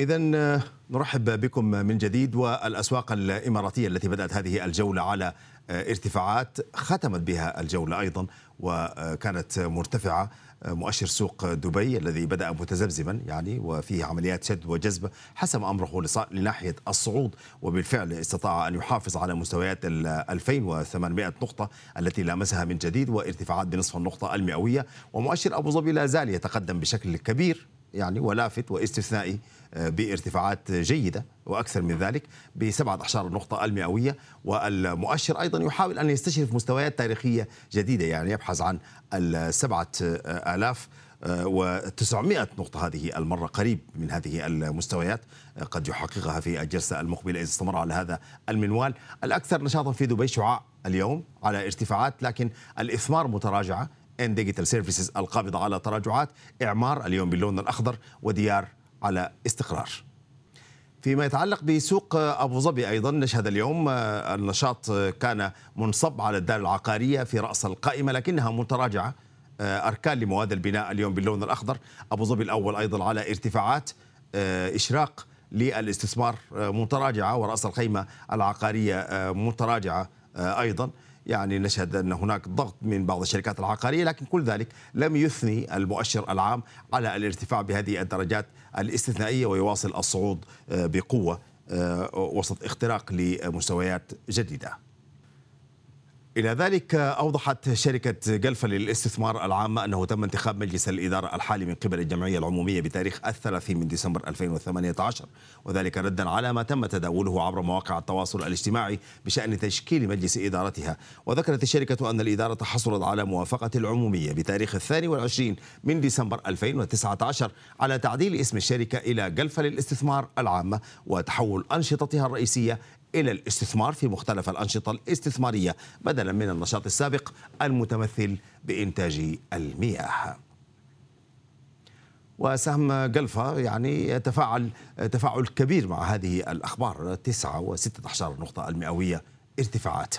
إذا نرحب بكم من جديد والأسواق الإماراتية التي بدأت هذه الجولة على ارتفاعات ختمت بها الجولة أيضا وكانت مرتفعة مؤشر سوق دبي الذي بدأ متذبذبا يعني وفيه عمليات شد وجذب حسم أمره لناحية الصعود وبالفعل استطاع أن يحافظ على مستويات ال 2800 نقطة التي لامسها من جديد وارتفاعات بنصف النقطة المئوية ومؤشر أبو ظبي لا زال يتقدم بشكل كبير يعني ولافت واستثنائي بارتفاعات جيدة وأكثر من ذلك ب 17 نقطة المئوية. والمؤشر أيضا يحاول أن يستشرف مستويات تاريخية جديدة يعني يبحث عن السبعة آلاف و900 نقطة هذه المرة قريب من هذه المستويات. قد يحققها في الجلسة المقبلة إذا استمر على هذا المنوال. الأكثر نشاطا في دبي شعاع اليوم على ارتفاعات لكن الإثمار متراجعة. AN Digital Services القابضة على تراجعات. إعمار اليوم باللون الأخضر وديار على استقرار. فيما يتعلق بسوق أبو ظبي أيضا نشهد اليوم النشاط كان منصب على الدار العقارية في رأس القائمة لكنها متراجعة أركان لمواد البناء اليوم باللون الأخضر. أبو ظبي الأول أيضا على ارتفاعات إشراق للاستثمار متراجعة ورأس الخيمه العقارية متراجعة أيضا. يعني نشهد أن هناك ضغط من بعض الشركات العقارية لكن كل ذلك لم يثني المؤشر العام على الارتفاع بهذه الدرجات الاستثنائية ويواصل الصعود بقوة وسط اختراق لمستويات جديدة. إلى ذلك أوضحت شركة جلفة للاستثمار العامة أنه تم انتخاب مجلس الإدارة الحالي من قبل الجمعية العمومية بتاريخ الثلاثين من ديسمبر 2018 وذلك ردا على ما تم تداوله عبر مواقع التواصل الاجتماعي بشأن تشكيل مجلس إدارتها. وذكرت الشركة أن الإدارة حصلت على موافقة العمومية بتاريخ الثاني والعشرين من ديسمبر 2019 على تعديل اسم الشركة إلى جلفة للاستثمار العامة وتحول أنشطتها الرئيسية إلى الاستثمار في مختلف الأنشطة الاستثمارية بدلا من النشاط السابق المتمثل بإنتاج المياه. وسهم جلفة يعني يتفاعل تفاعل كبير مع هذه الأخبار. 9 و16 نقطة المئوية ارتفاعات.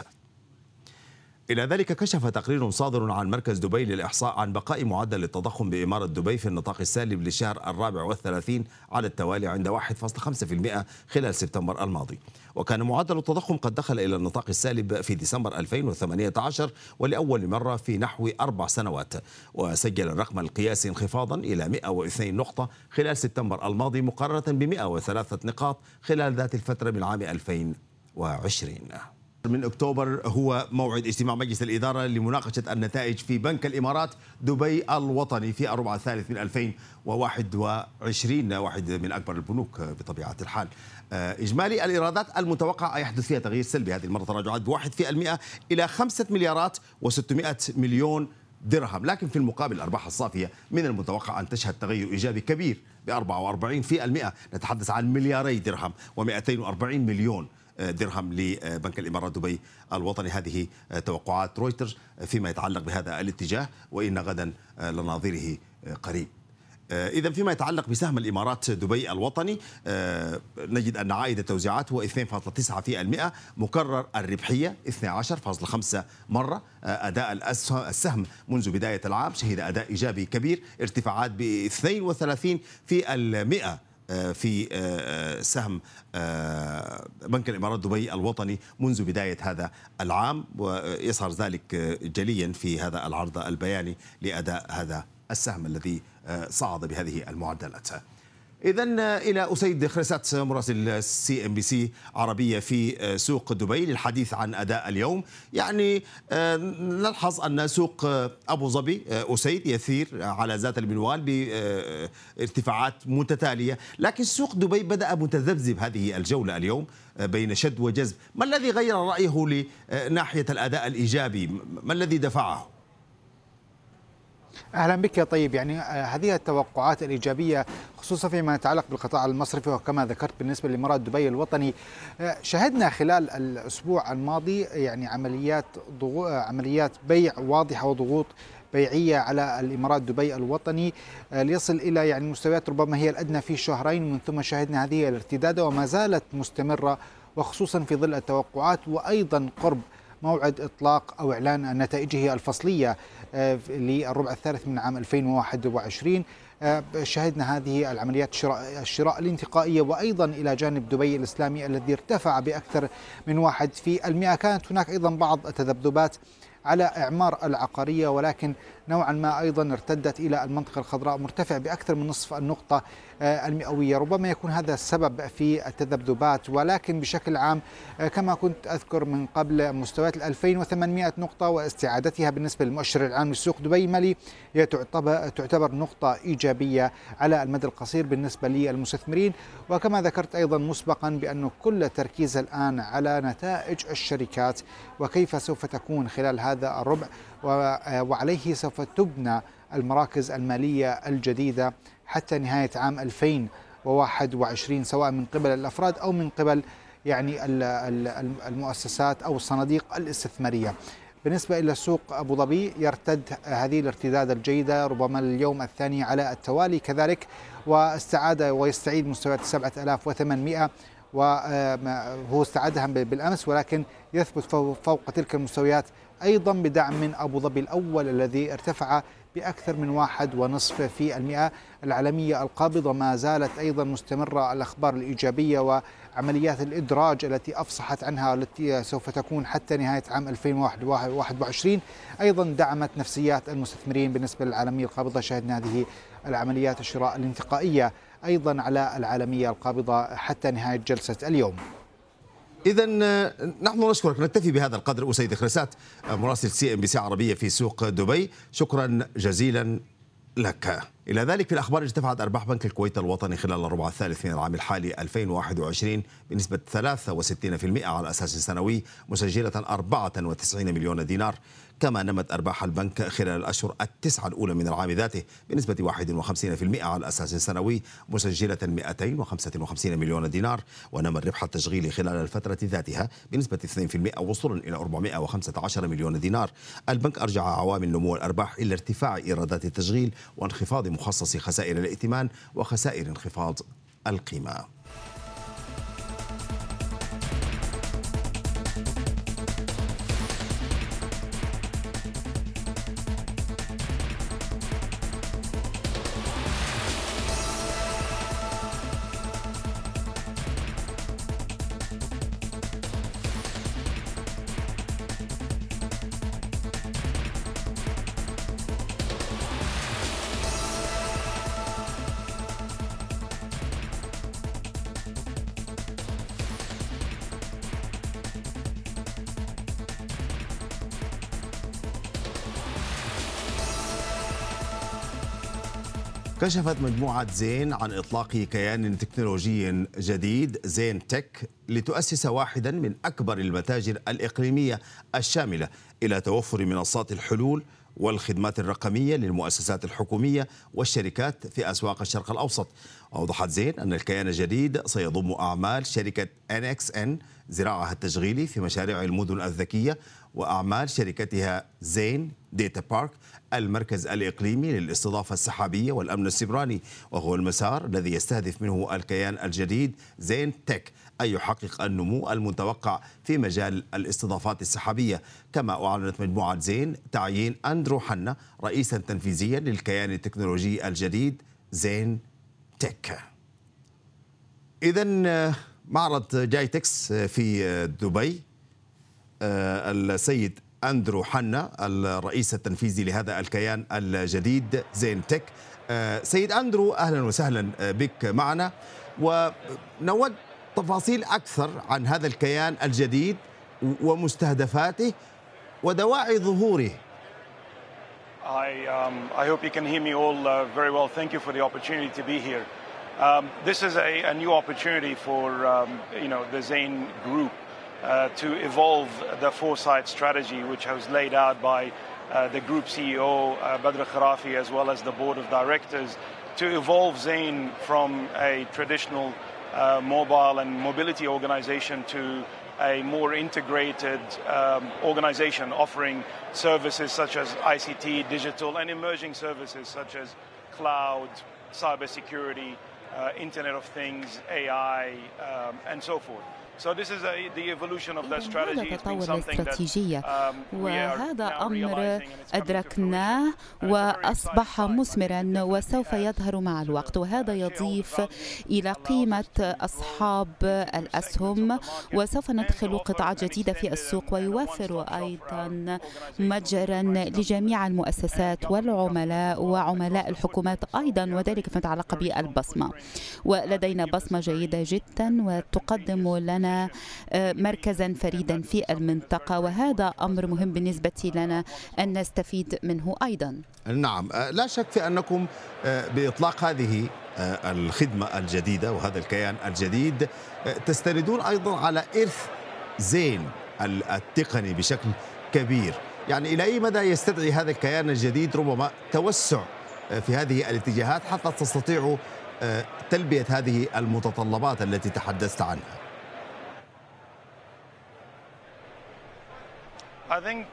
إلى ذلك كشف تقرير صادر عن مركز دبي للإحصاء عن بقاء معدل التضخم بإمارة دبي في النطاق السالب للشهر الرابع والثلاثين على التوالي عند 1.5% خلال سبتمبر الماضي. وكان معدل التضخم قد دخل إلى النطاق السالب في ديسمبر 2018 ولأول مرة في نحو أربع سنوات. وسجل الرقم القياسي انخفاضا إلى 102 نقطة خلال سبتمبر الماضي مقارنة ب 103 نقاط خلال ذات الفترة من عام 2020 من أكتوبر هو موعد اجتماع مجلس الإدارة لمناقشة النتائج في بنك الإمارات دبي الوطني في الربع الثالث من 2021 واحد من أكبر البنوك بطبيعة الحال. إجمالي الإيرادات المتوقع ان يحدث فيها تغيير سلبي. هذه المرة تراجعات بواحد في المئة إلى 5 مليارات و600 مليون درهم. لكن في المقابل الأرباح الصافية من المتوقع أن تشهد تغير إيجابي كبير ب 44 في المئة. نتحدث عن ملياري درهم و240 مليون درهم لبنك الإمارات دبي الوطني. هذه توقعات رويترز فيما يتعلق بهذا الاتجاه وإن غدا لناظره قريب. إذا فيما يتعلق بسهم الإمارات دبي الوطني نجد أن عائد التوزيعات هو 2.9% مكرر الربحية 12.5 مرة. أداء السهم منذ بداية العام شهد أداء إيجابي كبير ارتفاعات ب 32 في المئة. في سهم بنك الإمارات دبي الوطني منذ بداية هذا العام ويظهر ذلك جليا في هذا العرض البياني لأداء هذا السهم الذي صعد بهذه المعدلات. اذا إلى أسيد خرسات مراسل سي إم بي سي عربية في سوق دبي للحديث عن أداء اليوم. يعني نلحظ أن سوق أبو ظبي أسيد يسير على ذات المنوال بارتفاعات متتالية. لكن سوق دبي بدأ متذبذب هذه الجولة اليوم بين شد وجذب. ما الذي غير رأيه لناحية الأداء الإيجابي؟ ما الذي دفعه؟ أهلا بك يا طيب. يعني هذه التوقعات الإيجابية خصوصا فيما يتعلق بالقطاع المصرفي وكما ذكرت بالنسبة لامارات دبي الوطني. شهدنا خلال الأسبوع الماضي يعني عمليات ضغو... عمليات بيع واضحة وضغوط بيعية على الإمارات دبي الوطني. ليصل إلى يعني مستويات ربما هي الأدنى في شهرين ومن ثم شهدنا هذه الارتداد وما زالت مستمرة وخصوصا في ظل التوقعات وأيضا قرب موعد إطلاق أو إعلان نتائجه الفصلية للربع الثالث من عام 2021 شهدنا هذه العمليات الشراء, الشراء الانتقائية وأيضا إلى جانب دبي الإسلامي الذي ارتفع بأكثر من واحد في المئة. كانت هناك أيضا بعض التذبذبات على إعمار العقارية ولكن نوعا ما أيضا ارتدت إلى المنطقة الخضراء مرتفع بأكثر من نصف النقطة آه، المئوية. ربما يكون هذا السبب في التذبذبات ولكن بشكل عام آه، كما كنت أذكر من قبل مستويات 2800 نقطة واستعادتها بالنسبة للمؤشر العام لسوق دبي المالي هي تعتبر, نقطة إيجابية على المدى القصير بالنسبة للمستثمرين. وكما ذكرت أيضا مسبقا بأن كل تركيز الآن على نتائج الشركات وكيف سوف تكون خلال هذا الربع. وعليه سوف تبنى المراكز المالية الجديدة حتى نهاية عام 2021 سواء من قبل الأفراد أو من قبل يعني المؤسسات أو الصناديق الاستثمارية. بالنسبة إلى سوق أبو ظبي يرتد هذه الارتداد الجيدة ربما اليوم الثاني على التوالي كذلك واستعاد ويستعيد مستويات 7800 وهو استعادها بالأمس ولكن يثبت فوق تلك المستويات أيضا بدعم من أبو ظبي الأول الذي ارتفع بأكثر من واحد ونصف في المئة العالمية القابضة ما زالت أيضا مستمرة الأخبار الإيجابية وعمليات الإدراج التي أفصحت عنها التي سوف تكون حتى نهاية عام 2021 أيضا دعمت نفسيات المستثمرين بالنسبة للعالمية القابضة شهدنا هذه العمليات الشراء الانتقائية أيضا على العالمية القابضة حتى نهاية جلسة اليوم. اذا نحن نشكرك نكتفي بهذا القدر أسيد خرسات مراسل سي إم بي سي عربية في سوق دبي. شكرا جزيلا لك. إلى ذلك في الأخبار ارتفعت أرباح بنك الكويت الوطني خلال الربع الثالث من العام الحالي 2021 بنسبة 63% على أساس سنوي مسجلة 94 مليون دينار. كما نمت أرباح البنك خلال الأشهر التسعة الأولى من العام ذاته بنسبة 51% على أساس سنوي مسجلة 255 مليون دينار ونمى الربح التشغيلي خلال الفترة ذاتها بنسبة 2% وصولا إلى 415 مليون دينار. البنك أرجع عوامل نمو الأرباح إلى ارتفاع إيرادات التشغيل وانخفاض مخصص خسائر الائتمان وخسائر انخفاض القيمة. كشفت مجموعة زين عن إطلاق كيان تكنولوجي جديد زين تك لتؤسس واحدا من أكبر المتاجر الإقليمية الشاملة إلى توفر منصات الحلول والخدمات الرقمية للمؤسسات الحكومية والشركات في أسواق الشرق الأوسط. أوضحت زين أن الكيان الجديد سيضم أعمال شركة NXN زراعها التشغيلي في مشاريع المدن الذكية وأعمال شركتها زين ديتا بارك المركز الإقليمي للاستضافة السحابية والأمن السبراني وهو المسار الذي يستهدف منه الكيان الجديد زين تك أن يحقق النمو المتوقع في مجال الاستضافات السحابية. كما أعلنت مجموعة زين تعيين أندرو حنا رئيسا تنفيذيا للكيان التكنولوجي الجديد زين تك. إذا معرض جايتكس في دبي آه، السيد أندرو حنا الرئيس التنفيذي لهذا الكيان الجديد زين تك. آه، سيد أندرو أهلا وسهلا بك معنا. ونود تفاصيل أكثر عن هذا الكيان الجديد ومستهدفاته ودواعي ظهوره I, um, I hope you can hear me all uh, very well. Thank you for the opportunity to be here. Um, this is a, a, new opportunity for um, you know the Zane Group uh, to evolve the foresight strategy, which was laid out by uh, the group CEO uh, Badr Kharafi as well as the board of directors, to evolve Zane from a traditional uh, mobile and mobility organization to a more integrated um, organization offering services such as ICT, digital, and emerging services such as cloud, cybersecurity, uh, Internet of Things, AI, um, and so forth. هذا تطور الاستراتيجية. وهذا أمر أدركناه وأصبح مثمرا وسوف يظهر مع الوقت. وهذا يضيف إلى قيمة أصحاب الأسهم. وسوف ندخل قطاعات جديدة في السوق ويوفر أيضا متجرا لجميع المؤسسات والعملاء وعملاء الحكومات أيضا. وذلك فيما يتعلق بالبصمة. ولدينا بصمة جيدة جدا وتقدم لنا آه، مركزا فريدا في المنطقة وهذا أمر مهم بالنسبة لنا أن نستفيد منه أيضا. نعم آه، لا شك في أنكم آه، بإطلاق هذه الخدمة الجديدة وهذا الكيان الجديد تستندون أيضا على إرث زين التقني بشكل كبير. يعني إلى أي مدى يستدعي هذا الكيان الجديد ربما توسع في هذه الاتجاهات حتى تستطيعوا تلبية هذه المتطلبات التي تحدثت عنها؟ I think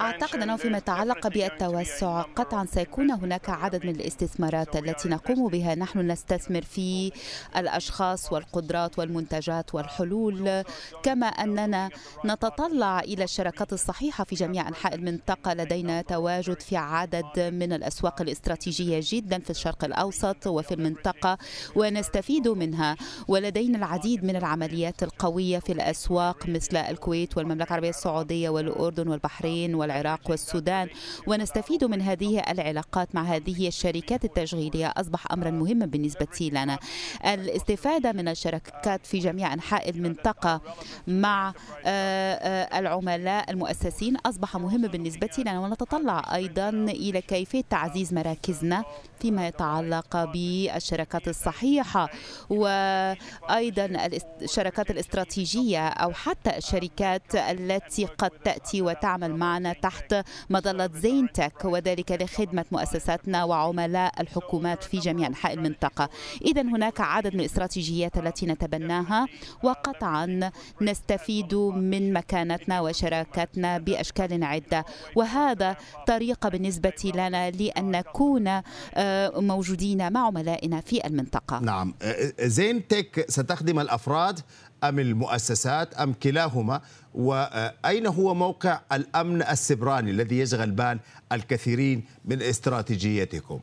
أعتقد أنه فيما يتعلق بالتوسع قطعا سيكون هناك عدد من الاستثمارات التي نقوم بها. نحن نستثمر في الأشخاص والقدرات والمنتجات والحلول كما أننا نتطلع إلى الشراكات الصحيحة في جميع أنحاء المنطقة. لدينا تواجد في عدد من الأسواق الاستراتيجية جدا في الشرق الأوسط وفي المنطقة ونستفيد منها. ولدينا العديد من العمليات القوية في الأسواق مثل الكويت والمملكة العربية السعودية والأردن والبحرين والعراق والسودان. ونستفيد من هذه العلاقات مع هذه الشركات التشغيلية. أصبح أمرا مهما بالنسبة لنا. الاستفادة من الشركات في جميع أنحاء المنطقة مع آه، آه، العملاء المؤسسين أصبح مهم بالنسبة لنا. ونتطلع أيضا إلى كيفية تعزيز مراكزنا فيما يتعلق بالشركات الصحيحة. وأيضا الشركات الاستراتيجية أو حتى الشركات التي قد تأتي وتعمل معنا تحت مظلة زين تك وذلك لخدمة مؤسساتنا وعملاء الحكومات في جميع أنحاء المنطقة. إذا هناك عدد من الاستراتيجيات التي نتبناها وقطعا نستفيد من مكانتنا وشراكتنا بأشكال عدة. وهذا طريقة بالنسبة لنا لأن نكون آه، موجودين مع عملائنا في المنطقة. نعم. آه، زين تك ستخدم الأفراد أم المؤسسات أم كلاهما؟ وأين هو موقع الأمن السبراني الذي يشغل بال الكثيرين من استراتيجيتكم؟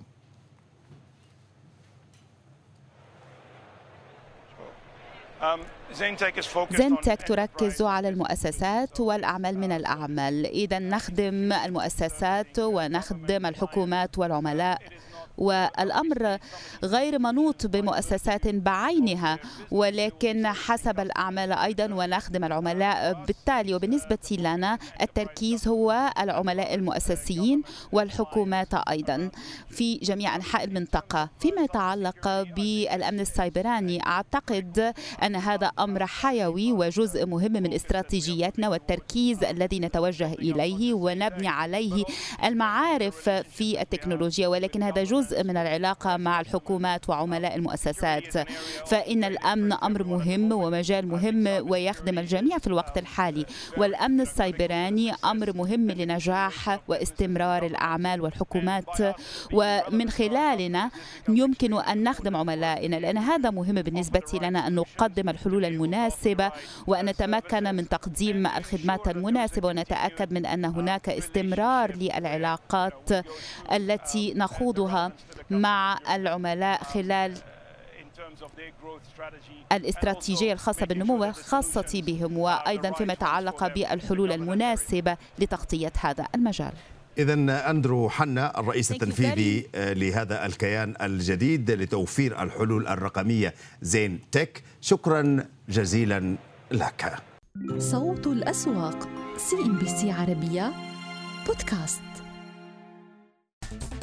زينتك تركز على المؤسسات والأعمال من الأعمال. إذا نخدم المؤسسات ونخدم الحكومات والعملاء. والأمر غير منوط بمؤسسات بعينها ولكن حسب الأعمال أيضا ونخدم العملاء بالتالي وبالنسبة لنا التركيز هو العملاء المؤسسيين والحكومات أيضا. في جميع أنحاء المنطقة فيما يتعلق بالأمن السيبراني أعتقد أن هذا أمر حيوي وجزء مهم من استراتيجياتنا والتركيز الذي نتوجه إليه ونبني عليه المعارف في التكنولوجيا ولكن هذا جزء جزء من العلاقة مع الحكومات وعملاء المؤسسات. فإن الأمن أمر مهم ومجال مهم ويخدم الجميع في الوقت الحالي. والأمن السيبراني أمر مهم لنجاح واستمرار الأعمال والحكومات. ومن خلالنا يمكن أن نخدم عملائنا لأن هذا مهم بالنسبة لنا أن نقدم الحلول المناسبة وأن نتمكن من تقديم الخدمات المناسبة ونتأكد من أن هناك استمرار للعلاقات التي نخوضها مع العملاء خلال الاستراتيجية الخاصة بالنمو الخاصة بهم وأيضا فيما يتعلق بالحلول المناسبة لتغطية هذا المجال. إذا أندرو حنا الرئيس التنفيذي آه، لهذا الكيان الجديد لتوفير الحلول الرقمية ZainTech. شكرا جزيلا لك. صوت الأسواق CNBC عربية بودكاست.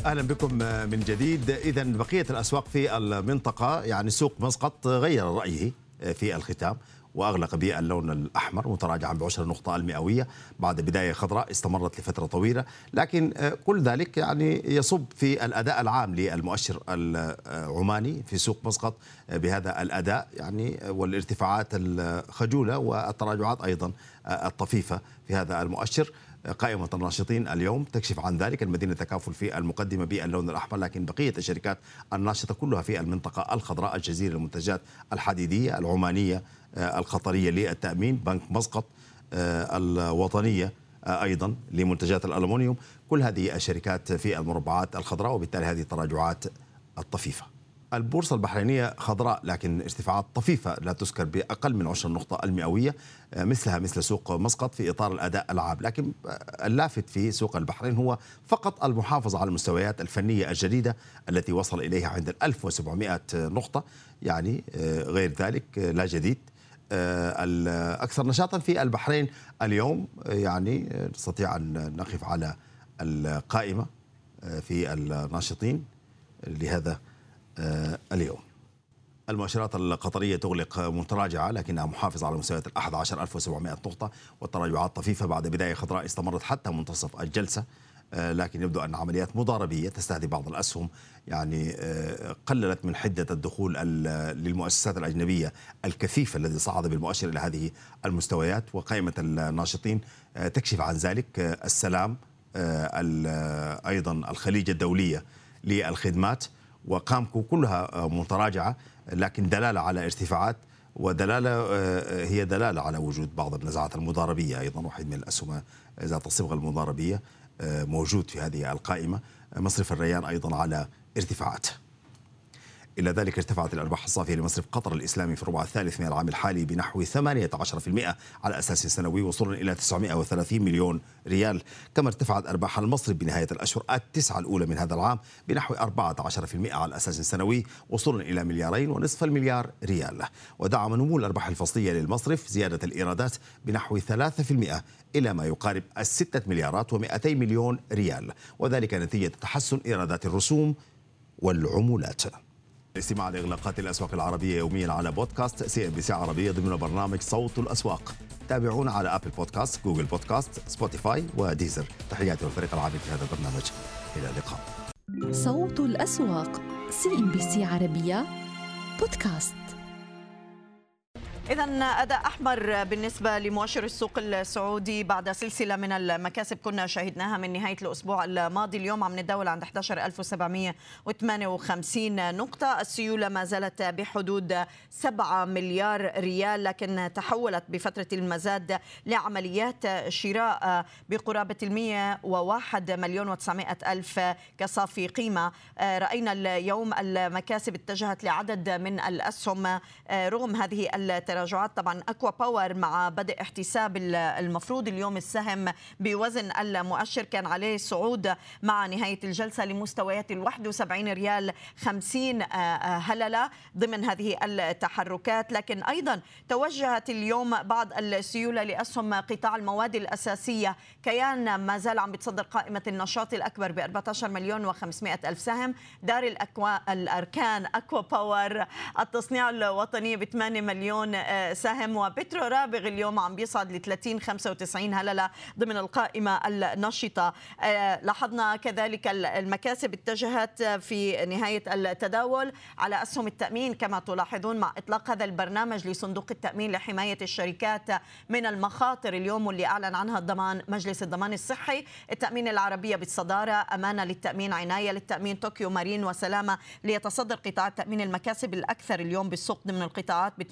أهلا بكم من جديد. اذا بقية الأسواق في المنطقة يعني سوق مسقط غير رأيه في الختام وأغلق باللون الأحمر متراجعا بعشر نقطة المئوية. بعد بداية خضراء استمرت لفترة طويلة لكن كل ذلك يعني يصب في الأداء العام للمؤشر العماني في سوق مسقط. بهذا الأداء يعني والارتفاعات الخجولة والتراجعات أيضا الطفيفة في هذا المؤشر. قائمة الناشطين اليوم تكشف عن ذلك المدينة تكافل في المقدمة باللون الأحمر لكن بقية الشركات الناشطة كلها في المنطقة الخضراء الجزيرة المنتجات الحديدية العمانية القطرية للتأمين بنك مسقط الوطنية أيضا لمنتجات الألمنيوم كل هذه الشركات في المربعات الخضراء وبالتالي هذه التراجعات الطفيفة. البورصة البحرينية خضراء لكن ارتفاعات طفيفة لا تذكر بأقل من عشر نقطة المئوية مثلها مثل سوق مسقط في إطار الأداء العام. لكن اللافت في سوق البحرين هو فقط المحافظة على المستويات الفنية الجديدة التي وصل إليها عند 1700 نقطة. يعني غير ذلك لا جديد. الأكثر نشاطا في البحرين اليوم يعني نستطيع أن نقف على القائمة في الناشطين. لهذا اليوم. المؤشرات القطرية تغلق متراجعة لكنها محافظة على مستويات ال 11700 نقطة والتراجعات طفيفة بعد بداية خضراء استمرت حتى منتصف الجلسة. لكن يبدو أن عمليات مضاربية تستهدف بعض الأسهم يعني قللت من حدة الدخول للمؤسسات الأجنبية الكثيف الذي صعد بالمؤشر إلى هذه المستويات وقائمة الناشطين تكشف عن ذلك السلام أيضا الخليج الدولية للخدمات. وقامكو كلها متراجعة لكن دلالة على ارتفاعات ودلالة هي دلالة على وجود بعض النزاعات المضاربية. أيضا واحد من الأسهم ذات الصبغة المضاربية موجود في هذه القائمة. مصرف الريان أيضا على ارتفاعات. إلى ذلك ارتفعت الأرباح الصافية لمصرف قطر الإسلامي في الربع الثالث من العام الحالي بنحو 18% على أساس سنوي وصولا إلى 930 مليون ريال كما ارتفعت أرباح المصرف بنهاية الأشهر التسعة الأولى من هذا العام بنحو 14% على أساس سنوي وصولا إلى مليارين ونصف المليار ريال. ودعم نمو الأرباح الفصلية للمصرف زيادة الإيرادات بنحو 3% إلى ما يقارب الستة مليارات و200 مليون ريال وذلك نتيجة تحسن إيرادات الرسوم والعمولات. الاستماع لإغلاقات الأسواق العربية يوميا على بودكاست CNBC عربية ضمن برنامج صوت الأسواق. تابعونا على Apple Podcasts Google Podcasts Spotify و Deezer تحياتي والفريق العامل في هذا البرنامج. إلى اللقاء. صوت الأسواق CNBC عربية بودكاست. إذا أداء أحمر بالنسبة لمؤشر السوق السعودي بعد سلسلة من المكاسب كنا شاهدناها من نهاية الأسبوع الماضي. اليوم عم نتداول عند 11758 نقطة. السيولة ما زالت بحدود 7 مليار ريال لكن تحولت بفترة المزاد لعمليات شراء بقرابة ال 101 مليون و900 ألف كصافي قيمة. رأينا اليوم المكاسب اتجهت لعدد من الأسهم رغم هذه التراجعات. طبعا اكوا باور مع بدء احتساب المفروض اليوم السهم بوزن المؤشر. كان عليه صعود مع نهاية الجلسة لمستويات ال 71 ريال 50 هللة ضمن هذه التحركات. لكن أيضا توجهت اليوم بعض السيولة لأسهم قطاع المواد الأساسية. كيان ما زال عم بتصدر قائمة النشاط الأكبر ب 14 مليون و500 ألف سهم. دار الأكوا الأركان اكوا باور التصنيع الوطني ب 8 مليون سهم. وبترو رابغ اليوم عم بيصعد ل 30 95 هللة ضمن القائمة النشطه لاحظنا كذلك المكاسب اتجهت في نهاية التداول على أسهم التأمين كما تلاحظون مع إطلاق هذا البرنامج لصندوق التأمين لحماية الشركات من المخاطر. اليوم واللي أعلن عنها الضمان مجلس الضمان الصحي. التأمين العربية بالصدارة أمانة للتأمين عناية للتأمين طوكيو مارين وسلامة ليتصدر قطاع التأمين المكاسب الأكثر اليوم بالسوق ضمن القطاعات ب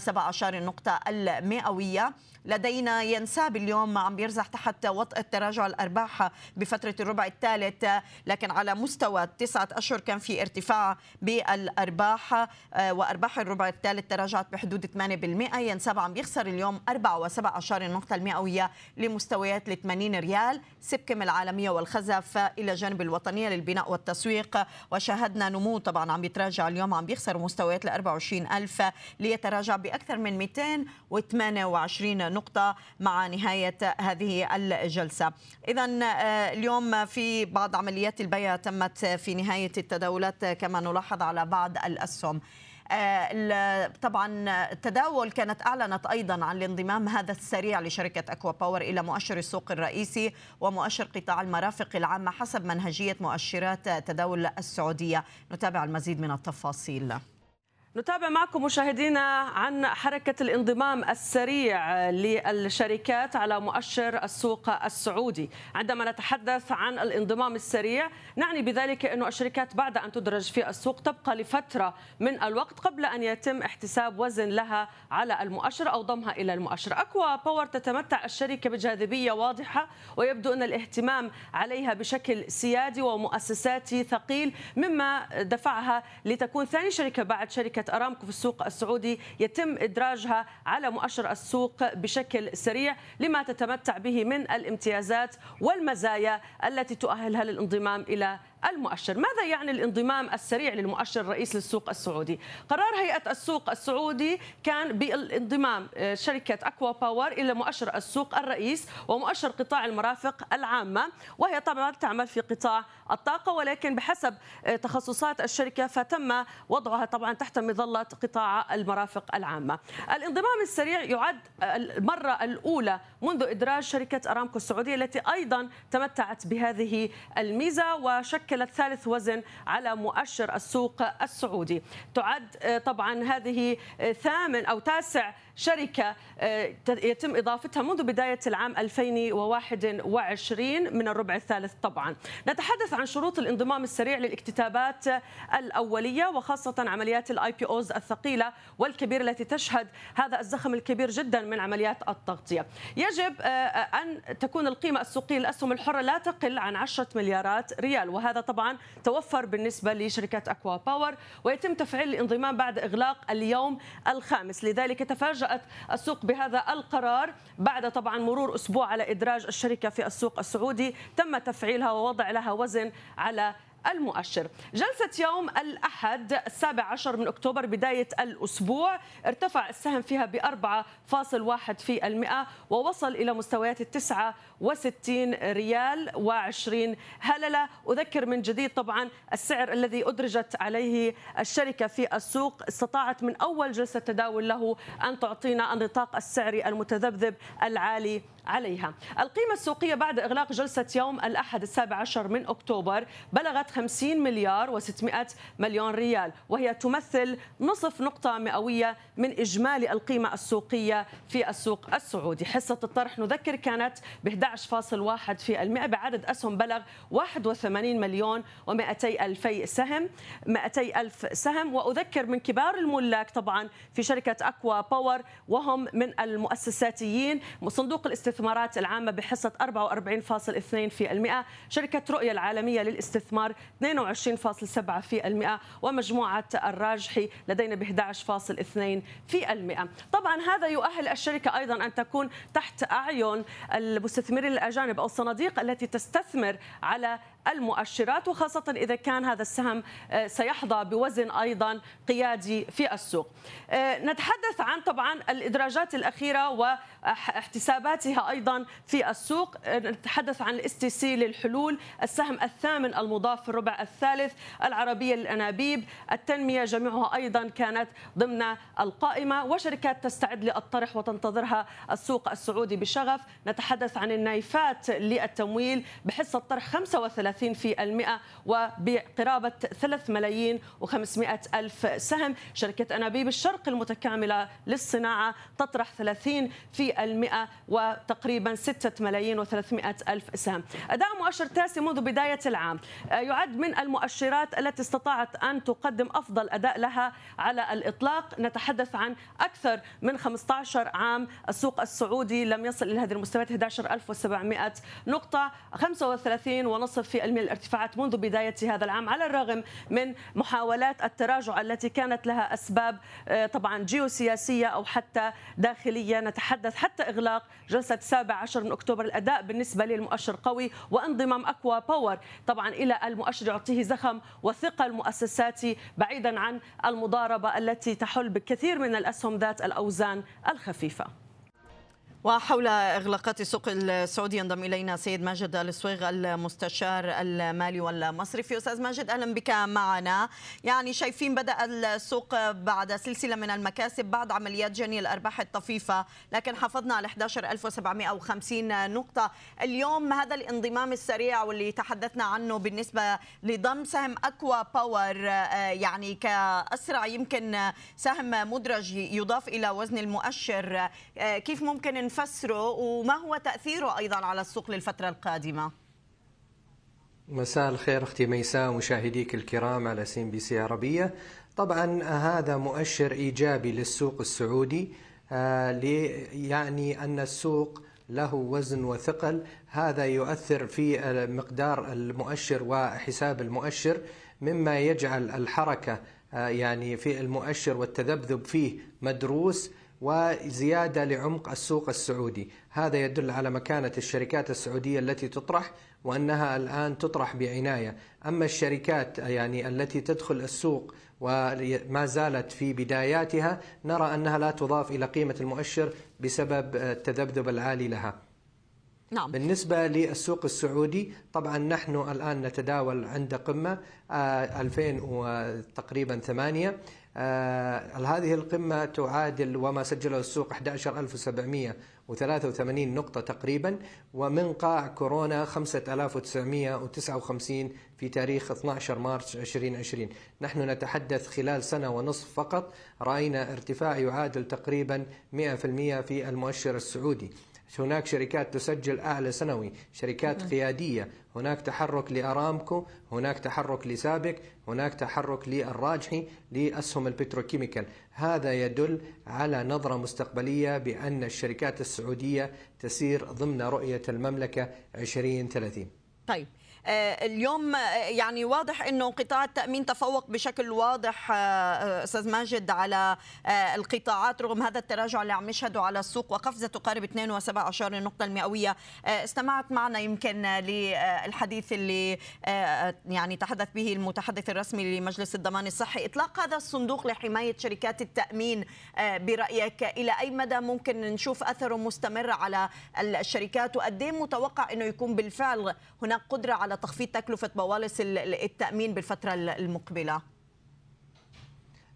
2 و17 نقطة المئوية. لدينا ينساب اليوم عم بيرزح تحت وطأة تراجع الأرباح بفترة الربع الثالث لكن على مستوى تسعة أشهر كان في ارتفاع بالأرباح وأرباح الربع الثالث تراجعت بحدود 8% ينساب عم بيخسر اليوم 4.17 النقطة المئوية لمستويات ال 80 ريال سبكم العالمية والخزف إلى جانب الوطنية للبناء والتسويق. وشاهدنا نمو طبعا عم بيتراجع اليوم عم بيخسر مستويات ال 24 ألف ليتراجع بأكثر من 228 نقطة مع نهاية هذه الجلسة. إذا اليوم في بعض عمليات البيع تمت في نهاية التداولات كما نلاحظ على بعض الأسهم. طبعا التداول كانت أعلنت أيضا عن الانضمام هذا السريع لشركة أكوا باور إلى مؤشر السوق الرئيسي ومؤشر قطاع المرافق العامه حسب منهجية مؤشرات تداول السعودية. نتابع المزيد من التفاصيل. نتابع معكم مشاهدينا عن حركة الانضمام السريع للشركات على مؤشر السوق السعودي. عندما نتحدث عن الانضمام السريع نعني بذلك أن الشركات بعد أن تدرج في السوق تبقى لفترة من الوقت قبل أن يتم احتساب وزن لها على المؤشر أو ضمها إلى المؤشر. أكوا باور تتمتع الشركة بجاذبية واضحة ويبدو أن الاهتمام عليها بشكل سيادي ومؤسساتي ثقيل مما دفعها لتكون ثاني شركة بعد شركة شركة أرامكو في السوق السعودي يتم إدراجها على مؤشر السوق بشكل سريع لما تتمتع به من الامتيازات والمزايا التي تؤهلها للانضمام إلى المؤشر. ماذا يعني الانضمام السريع للمؤشر الرئيس للسوق السعودي؟ قرار هيئة السوق السعودي كان بالانضمام آه، شركة أكوا باور إلى مؤشر السوق الرئيس ومؤشر قطاع المرافق العامة وهي طبعا تعمل في قطاع الطاقة ولكن بحسب آه، تخصصات الشركة فتم وضعها طبعا تحت مظلة قطاع المرافق العامة. الانضمام السريع يعد المرة الأولى منذ إدراج شركة أرامكو السعودية التي أيضا تمتعت بهذه الميزة وشكل شكلت ثالث وزن على مؤشر السوق السعودي. تعد آه، طبعا هذه آه، ثامن أو تاسع شركة آه، يتم إضافتها منذ بداية العام 2021 من الربع الثالث طبعا. نتحدث عن شروط الانضمام السريع للاكتتابات الأولية وخاصة عمليات ال IPOs الثقيلة والكبيرة التي تشهد هذا الزخم الكبير جدا من عمليات التغطية. يجب أن تكون القيمة السوقية للأسهم الحرة لا تقل عن 10 مليارات ريال وهذا هذا طبعا توفر بالنسبة لشركة أكوا باور. ويتم تفعيل الانضمام بعد إغلاق اليوم الخامس. لذلك تفاجأت السوق بهذا القرار بعد طبعا مرور أسبوع على إدراج الشركة في السوق السعودي. تم تفعيلها ووضع لها وزن على المؤشر. جلسة يوم الأحد السابع عشر من أكتوبر بداية الأسبوع. ارتفع السهم فيها ب 4.1 في المئة ووصل إلى مستويات التسعة وستين ريال وعشرين هللة. أذكر من جديد طبعا السعر الذي أدرجت عليه الشركة في السوق. استطاعت من أول جلسة تداول له أن تعطينا النطاق السعري المتذبذب العالي. عليها. القيمة السوقية بعد إغلاق جلسة يوم الأحد السابع عشر من أكتوبر بلغت 50 مليار و600 مليون ريال وهي تمثل نصف نقطة مئوية من إجمالي القيمة السوقية في السوق السعودي. حصة الطرح نذكر كانت ب 11.1 في المئة بعدد أسهم بلغ 81 مليون و200 ألفي سهم 200 ألف سهم. وأذكر من كبار الملاك طبعا في شركة أكوا باور وهم من المؤسساتيين صندوق الاستثمارات العامة بحصة 44.2 في المئة شركة رؤية العالمية للاستثمار 22.7 في المئة ومجموعة الراجحي لدينا ب 11.2 في المئة. طبعا هذا يؤهل الشركة أيضا أن تكون تحت أعين المستثمرين الأجانب أو الصناديق التي تستثمر على المؤشرات وخاصة إذا كان هذا السهم آه، سيحظى بوزن أيضا قيادي في السوق. آه، نتحدث عن طبعا الإدراجات الأخيرة وإحتساباتها أيضا في السوق. آه، نتحدث عن ال stc للحلول السهم الثامن المضاف في الربع الثالث العربية للأنابيب. التنمية جميعها أيضا كانت ضمن القائمة وشركات تستعد للطرح وتنتظرها السوق السعودي بشغف. نتحدث عن النايفات للتمويل بحصة طرح 35 30 في المئة وبقرابة 3 ملايين و500 ألف سهم. شركة أنابيب الشرق المتكاملة للصناعة تطرح 30 في المئة وتقريبا 6 ملايين و300 ألف سهم. أداء مؤشر تاسي منذ بداية العام. آه، يعد من المؤشرات التي استطاعت أن تقدم أفضل أداء لها على الإطلاق. نتحدث عن أكثر من 15 عام. السوق السعودي لم يصل إلى هذه المستويات 11700 نقطة 35 ونصف في من الارتفاعات منذ بداية هذا العام على الرغم من محاولات التراجع التي كانت لها أسباب آه، طبعا جيوسياسية أو حتى داخلية. نتحدث حتى إغلاق جلسة 17 من أكتوبر. الأداء بالنسبة للمؤشر قوي وانضمام أكوا باور طبعا إلى المؤشر يعطيه زخم وثقة المؤسساتي بعيدا عن المضاربة التي تحل بكثير من الأسهم ذات الأوزان الخفيفة. وحول إغلاقات السوق السعودي ينضم إلينا سيد ماجد الصويغ المستشار المالي والمصرفي. أستاذ ماجد أهلا بك معنا. يعني شايفين بدأ السوق بعد سلسلة من المكاسب بعد عمليات جني الأرباح الطفيفة لكن حافظنا على 11750 نقطة. اليوم هذا الانضمام السريع واللي تحدثنا عنه بالنسبة لضم سهم ACWA Power يعني كأسرع يمكن سهم مدرج يضاف إلى وزن المؤشر. كيف ممكن نفسره وما هو تأثيره أيضا على السوق للفترة القادمة؟ مساء الخير أختي ميساء مشاهديك الكرام على CNBC عربية. طبعا هذا مؤشر إيجابي للسوق السعودي يعني أن السوق له وزن وثقل. هذا يؤثر في مقدار المؤشر وحساب المؤشر مما يجعل الحركة يعني في المؤشر والتذبذب فيه مدروس. وزيادة لعمق السوق السعودي. هذا يدل على مكانة الشركات السعودية التي تطرح وأنها الآن تطرح بعناية. أما الشركات يعني التي تدخل السوق وما زالت في بداياتها نرى أنها لا تضاف إلى قيمة المؤشر بسبب التذبذب العالي لها. نعم. بالنسبة للسوق السعودي طبعا نحن الآن نتداول عند قمة 2000 تقريبا 8 آه هذه القمة تعادل وما سجله السوق 11783 نقطة تقريبا ومن قاع كورونا 5959 في تاريخ 12 مارس 2020 نحن نتحدث خلال سنة ونصف فقط رأينا ارتفاع يعادل تقريبا 100% في المؤشر السعودي. هناك شركات تسجل أعلى سنوي شركات قيادية. هناك تحرك لأرامكو هناك تحرك لسابك هناك تحرك للراجحي لأسهم البتروكيميكال. هذا يدل على نظرة مستقبلية بأن الشركات السعودية تسير ضمن رؤية المملكة 2030 طيب اليوم يعني واضح إنه قطاع التأمين تفوق بشكل واضح أستاذ ماجد على القطاعات رغم هذا التراجع اللي عم يشهده على السوق وقفزة تقارب 2.17 النقطه المئوية. استمعت معنا يمكن للحديث اللي يعني تحدث به المتحدث الرسمي لمجلس الضمان الصحي. إطلاق هذا الصندوق لحماية شركات التأمين برأيك إلى أي مدى ممكن نشوف أثره مستمر على الشركات؟ وقد متوقع إنه يكون بالفعل هناك قدرة على على تخفيض تكلفة بوالص التأمين بالفترة المقبلة؟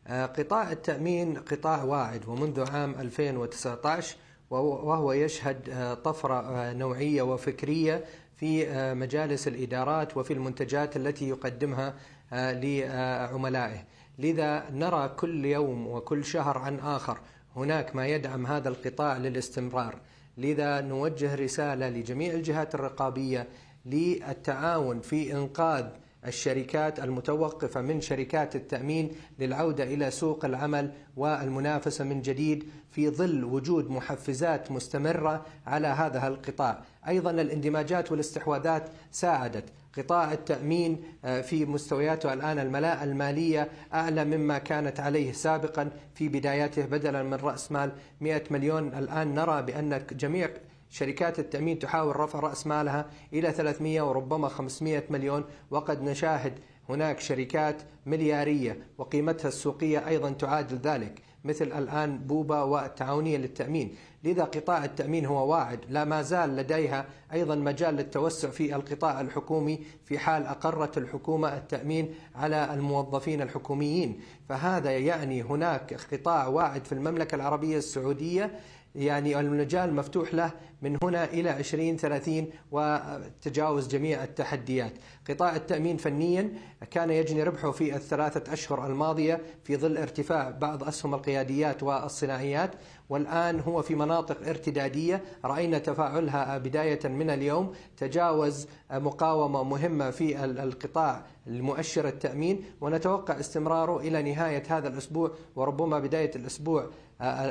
قطاع التأمين قطاع واعد ومنذ عام 2019 وهو يشهد طفرة نوعية وفكرية في مجالس الإدارات وفي المنتجات التي يقدمها لعملائه لذا نرى كل يوم وكل شهر عن آخر هناك ما يدعم هذا القطاع للاستمرار لذا نوجه رسالة لجميع الجهات الرقابية للتعاون في إنقاذ الشركات المتوقفة من شركات التأمين للعودة إلى سوق العمل والمنافسة من جديد في ظل وجود محفزات مستمرة على هذا القطاع، أيضا الاندماجات والاستحواذات ساعدت. قطاع التأمين في مستوياته الآن الملاءة المالية أعلى مما كانت عليه سابقا. في بداياته بدلا من رأس مال 100 مليون. الآن نرى بأن جميع شركات التأمين تحاول رفع رأس مالها إلى 300 وربما 500 مليون وقد نشاهد هناك شركات مليارية وقيمتها السوقية أيضا تعادل ذلك مثل الآن بوبا والتعاونية للتأمين. لذا قطاع التأمين هو واعد. لا ما زال لديها أيضا مجال للتوسع في القطاع الحكومي في حال أقرت الحكومة التأمين على الموظفين الحكوميين. فهذا يعني هناك قطاع واعد في المملكة العربية السعودية. يعني المجال مفتوح له من هنا إلى 2030 وتجاوز جميع التحديات. قطاع التأمين فنيا كان يجني ربحه في الثلاثة أشهر الماضية في ظل ارتفاع بعض أسهم القياديات والصناعيات. والآن هو في مناطق ارتدادية. رأينا تفاعلها بداية من اليوم. تجاوز مقاومة مهمة في القطاع المؤشر التأمين. ونتوقع استمراره إلى نهاية هذا الأسبوع وربما بداية الأسبوع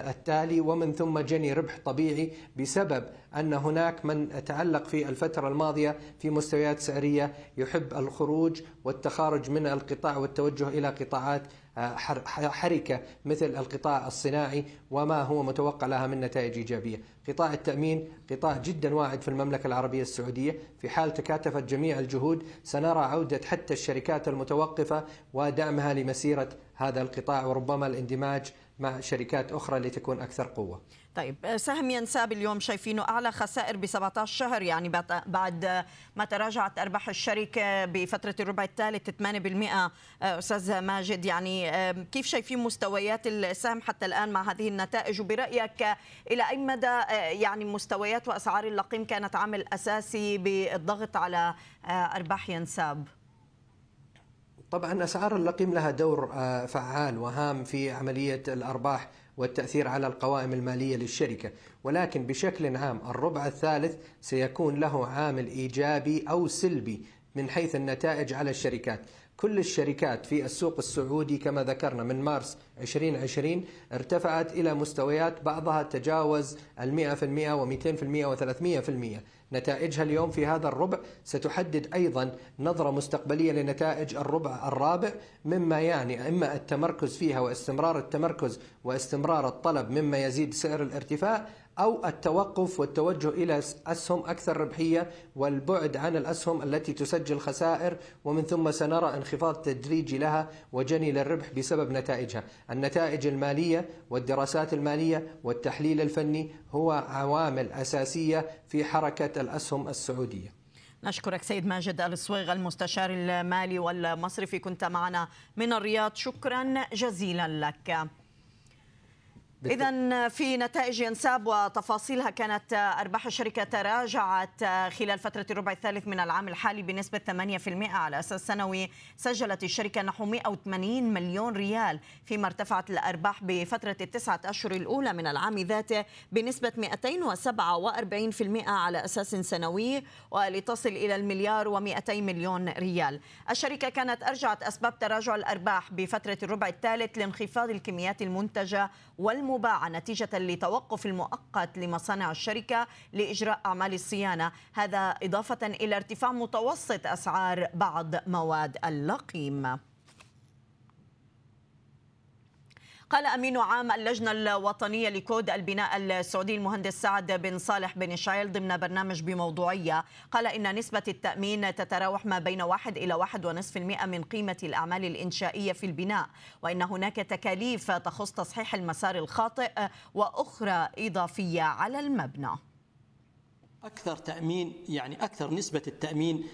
التالي. ومن ثم جني ربح طبيعي بسبب أن هناك من تعلق في الفترة الماضية في مستويات سعرية يحب الخروج والتخارج من القطاع والتوجه إلى قطاعات حركة مثل القطاع الصناعي وما هو متوقع لها من نتائج إيجابية. قطاع التأمين قطاع جدا واعد في المملكة العربية السعودية. في حال تكاتفت جميع الجهود سنرى عودة حتى الشركات المتوقفة ودعمها لمسيرة هذا القطاع وربما الاندماج مع شركات أخرى لتكون أكثر قوة. طيب سهم ينساب اليوم شايفينه أعلى خسائر ب 17 شهر يعني بعد ما تراجعت أرباح الشركة بفترة الربع الثالث 8% أستاذ ماجد. يعني كيف شايفين مستويات السهم حتى الآن مع هذه النتائج؟ وبرأيك إلى أي مدى يعني مستويات وأسعار اللقيم كانت عامل أساسي بالضغط على أرباح ينساب؟ طبعا أسعار اللقيم لها دور فعال وهام في عملية الأرباح. والتأثير على القوائم المالية للشركة. ولكن بشكل عام الربع الثالث سيكون له عامل إيجابي أو سلبي من حيث النتائج على الشركات. كل الشركات في السوق السعودي كما ذكرنا من مارس 2020 ارتفعت إلى مستويات بعضها تجاوز المئة وثلاثمية في المئة. نتائجها اليوم في هذا الربع ستحدد أيضا نظرة مستقبلية لنتائج الربع الرابع مما يعني إما التمركز فيها واستمرار التمركز واستمرار الطلب مما يزيد سعر الارتفاع أو التوقف والتوجه إلى أسهم أكثر ربحية والبعد عن الأسهم التي تسجل خسائر ومن ثم سنرى انخفاض تدريجي لها وجني للربح بسبب نتائجها. النتائج المالية والدراسات المالية والتحليل الفني هو عوامل أساسية في حركة الأسهم السعودية. نشكرك سيد ماجد الصويغ المستشار المالي والمصرفي كنت معنا من الرياض. شكرا جزيلا لك. إذا في نتائج ينساب وتفاصيلها كانت أرباح الشركة تراجعت خلال فترة الربع الثالث من العام الحالي بنسبة 8% على أساس سنوي. سجلت الشركة نحو 180 مليون ريال فيما ارتفعت الأرباح بفترة التسعة أشهر الأولى من العام ذاته بنسبة 247% على أساس سنوي ولتصل إلى المليار و200 مليون ريال. الشركة كانت أرجعت أسباب تراجع الأرباح بفترة الربع الثالث لانخفاض الكميات المنتجة والمبادرة مباعة نتيجة لتوقف المؤقت لمصانع الشركة لإجراء أعمال الصيانة. هذا إضافة إلى ارتفاع متوسط أسعار بعض مواد اللقيم. قال أمين عام اللجنة الوطنية لكود البناء السعودي المهندس سعد بن صالح بن شايل ضمن برنامج بموضوعية. قال إن نسبة التأمين تتراوح ما بين واحد إلى واحد ونصف المئة من قيمة الأعمال الإنشائية في البناء وإن هناك تكاليف تخص تصحيح المسار الخاطئ وأخرى إضافية على المبنى. أكثر تأمين يعني أكثر نسبة التأمين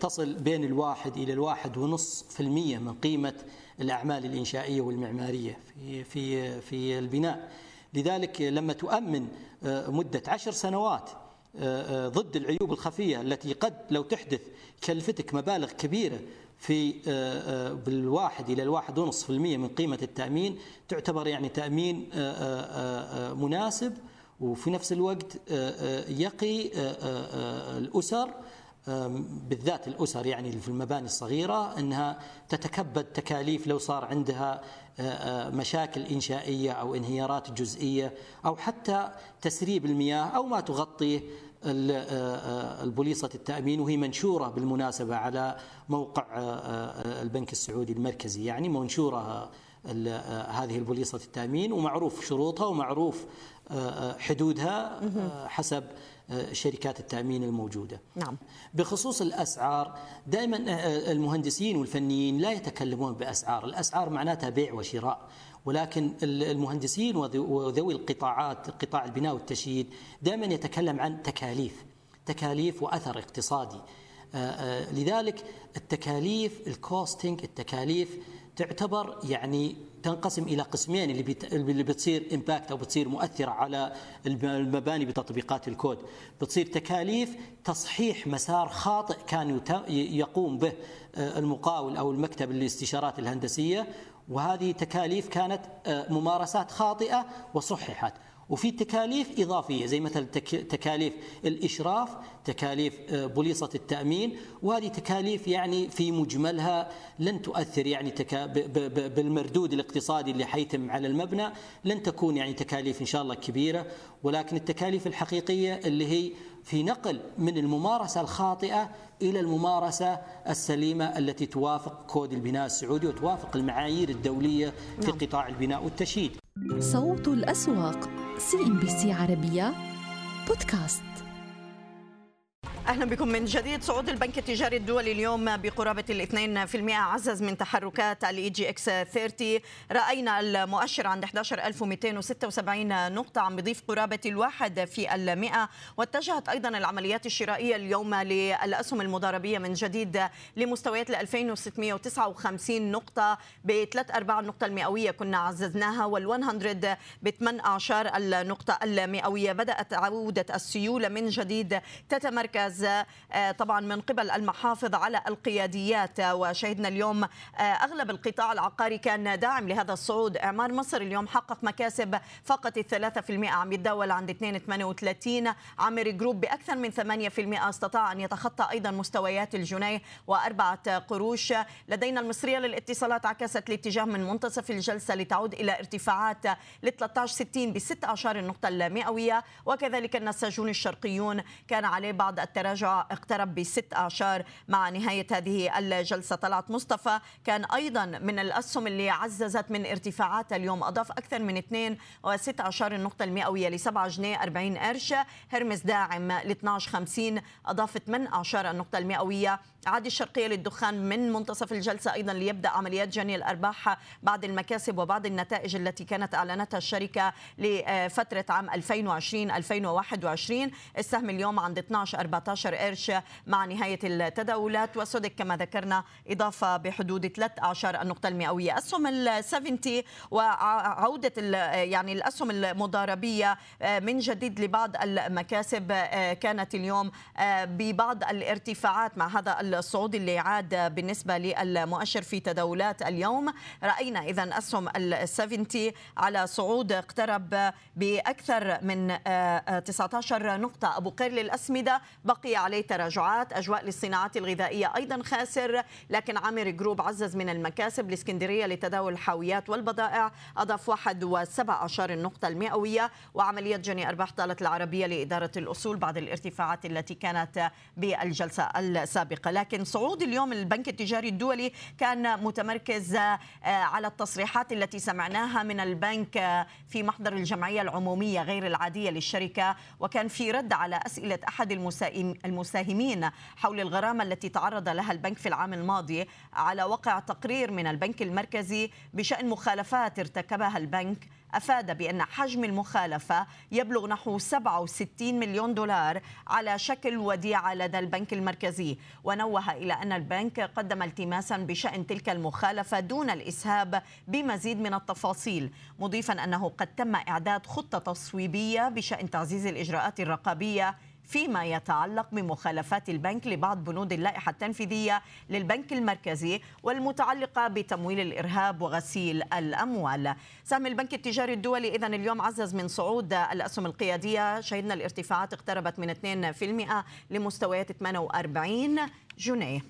تصل بين الواحد إلى الواحد ونصف في المية من قيمة الأعمال الإنشائية والمعمارية في, في, في البناء. لذلك لما تؤمن مدة عشر سنوات ضد العيوب الخفية التي قد لو تحدث كلفتك مبالغ كبيرة في بالواحد إلى الواحد ونصف في المية من قيمة التأمين تعتبر يعني تأمين مناسب وفي نفس الوقت يقي الأسر بالذات الأسر يعني في المباني الصغيرة أنها تتكبد تكاليف لو صار عندها مشاكل إنشائية أو انهيارات جزئية أو حتى تسريب المياه أو ما تغطيه البوليصة التأمين وهي منشورة بالمناسبة على موقع البنك السعودي المركزي يعني منشورة هذه البوليصة التأمين ومعروف شروطها ومعروف حدودها حسب شركات التأمين الموجودة. نعم. بخصوص الأسعار دائما المهندسين والفنيين لا يتكلمون بأسعار. الأسعار معناتها بيع وشراء. ولكن المهندسين وذوي القطاعات قطاع البناء والتشييد دائما يتكلم عن تكاليف تكاليف وأثر اقتصادي. لذلك التكاليف ال costing التكاليف تعتبر يعني تنقسم إلى قسمين اللي اللي بتصير impact أو بتصير مؤثرة على المباني بتطبيقات الكود. بتصير تكاليف تصحيح مسار خاطئ كان يقوم به المقاول أو المكتب الاستشارات الهندسية وهذه تكاليف كانت ممارسات خاطئة وصححت. وفي تكاليف إضافية زي مثلا تكاليف الإشراف تكاليف بوليصة التأمين وهذه تكاليف يعني في مجملها لن تؤثر يعني تكا بالمردود الاقتصادي اللي حيتم على المبنى لن تكون يعني تكاليف إن شاء الله كبيرة. ولكن التكاليف الحقيقية اللي هي في نقل من الممارسة الخاطئة إلى الممارسة السليمة التي توافق كود البناء السعودي وتوافق المعايير الدولية في قطاع البناء والتشييد. صوت الأسواق. CNBC عربية بودكاست. أهلا بكم من جديد. صعود البنك التجاري الدولي اليوم بقرابة في المئة عزز من تحركات ال EGX 30 رأينا المؤشر عند 11276 نقطة عم بيضيف قرابة الواحد في المئة. واتجهت أيضا العمليات الشرائية اليوم للأسهم المضاربية من جديد لمستويات ال 2659 نقطة. بثلاث أرباع النقطة المئوية كنا عززناها وال100 ب 18 النقطة المئوية. بدأت عودة السيولة من جديد تتمركز آه، طبعا من قبل المحافظ على القياديات. وشهدنا اليوم آه، أغلب القطاع العقاري كان داعم لهذا الصعود. إعمار مصر اليوم حقق مكاسب فقط الثلاثة في المئة عم يتداول عند 2.38 عامر جروب بأكثر من 8% استطاع أن يتخطى أيضا مستويات الجنيه وأربعة قروش. لدينا المصرية للاتصالات عكست الاتجاه من منتصف الجلسة لتعود إلى ارتفاعات ل 1360 ب 16 النقطة المئوية. وكذلك النساجون الشرقيون كان عليه بعض التراجع اقترب بست أعشار مع نهاية هذه الجلسة. طلعت مصطفى كان أيضا من الأسهم اللي عززت من ارتفاعات اليوم. أضاف أكثر من 2 و6 أعشار النقطة المئوية ل 7 جنيه 40 قرش هرمس داعم ل 12.50 أضاف 8 أعشار النقطة المئوية. عادي الشرقية للدخان من منتصف الجلسة أيضا ليبدأ عمليات جني الأرباح بعد المكاسب وبعض النتائج التي كانت أعلنتها الشركة لفترة عام 2020-2021 السهم اليوم عند 12 14 قرش مع نهاية التداولات. وسودك كما ذكرنا إضافة بحدود 3 أعشار النقطة المئوية. أسهم ال 70 وعودة يعني الأسهم المضاربية من جديد لبعض المكاسب كانت اليوم ببعض الارتفاعات مع هذا الصعود اللي عاد بالنسبة للمؤشر في تداولات اليوم. رأينا إذا أسهم ال 70 على صعود اقترب بأكثر من 19 آه، نقطة. أبو قير للأسمدة بقي عليه تراجعات أجواء للصناعات الغذائية أيضا خاسر. لكن عامر جروب عزز من المكاسب الإسكندرية لتداول الحاويات والبضائع. أضاف واحد وسبع أشار النقطة المئوية. وعملية جني أرباح طالت العربية لإدارة الأصول بعد الارتفاعات التي كانت بالجلسة السابقة. لكن صعود اليوم البنك التجاري الدولي كان متمركز آه، على التصريحات التي سمعناها من البنك آه، في محضر الجمعية العمومية غير العادية للشركة. وكان في رد على أسئلة أحد المساهمين حول الغرامة التي تعرض لها البنك في العام الماضي على وقع تقرير من البنك المركزي بشأن مخالفات ارتكبها البنك. أفاد بأن حجم المخالفة يبلغ نحو 67 مليون دولار على شكل وديعة لدى البنك المركزي. ونوه إلى أن البنك قدم التماسا بشأن تلك المخالفة دون الإسهاب بمزيد من التفاصيل مضيفا أنه قد تم إعداد خطة تصويبية بشأن تعزيز الإجراءات الرقابية فيما يتعلق بمخالفات البنك لبعض بنود اللائحة التنفيذية للبنك المركزي والمتعلقة بتمويل الإرهاب وغسيل الأموال. سهم البنك التجاري الدولي إذا اليوم عزز من صعود الأسهم القيادية. شهدنا الارتفاعات اقتربت من 2% لمستويات 48 جنيه.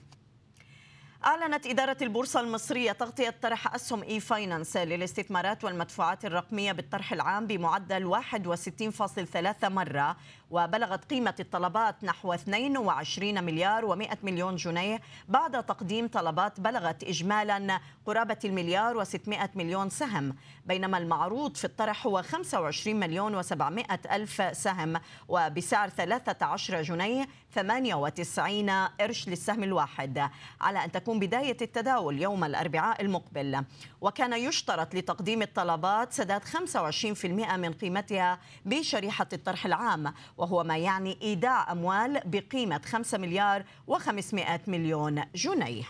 أعلنت إدارة البورصة المصرية تغطية طرح أسهم إي فاينانس للاستثمارات والمدفوعات الرقمية بالطرح العام بمعدل 61.3 مرة وبلغت قيمة الطلبات نحو 22 مليار و100 مليون جنيه بعد تقديم طلبات بلغت إجمالا قرابة المليار و600 مليون سهم بينما المعروض في الطرح هو 25 مليون و700 ألف سهم وبسعر 13 جنيه 98 قرش للسهم الواحد. على أن تكون بداية التداول يوم الأربعاء المقبل. وكان يشترط لتقديم الطلبات سداد 25% من قيمتها بشريحة الطرح العام وهو ما يعني إيداع أموال بقيمة 5 مليار و500 مليون جنيه.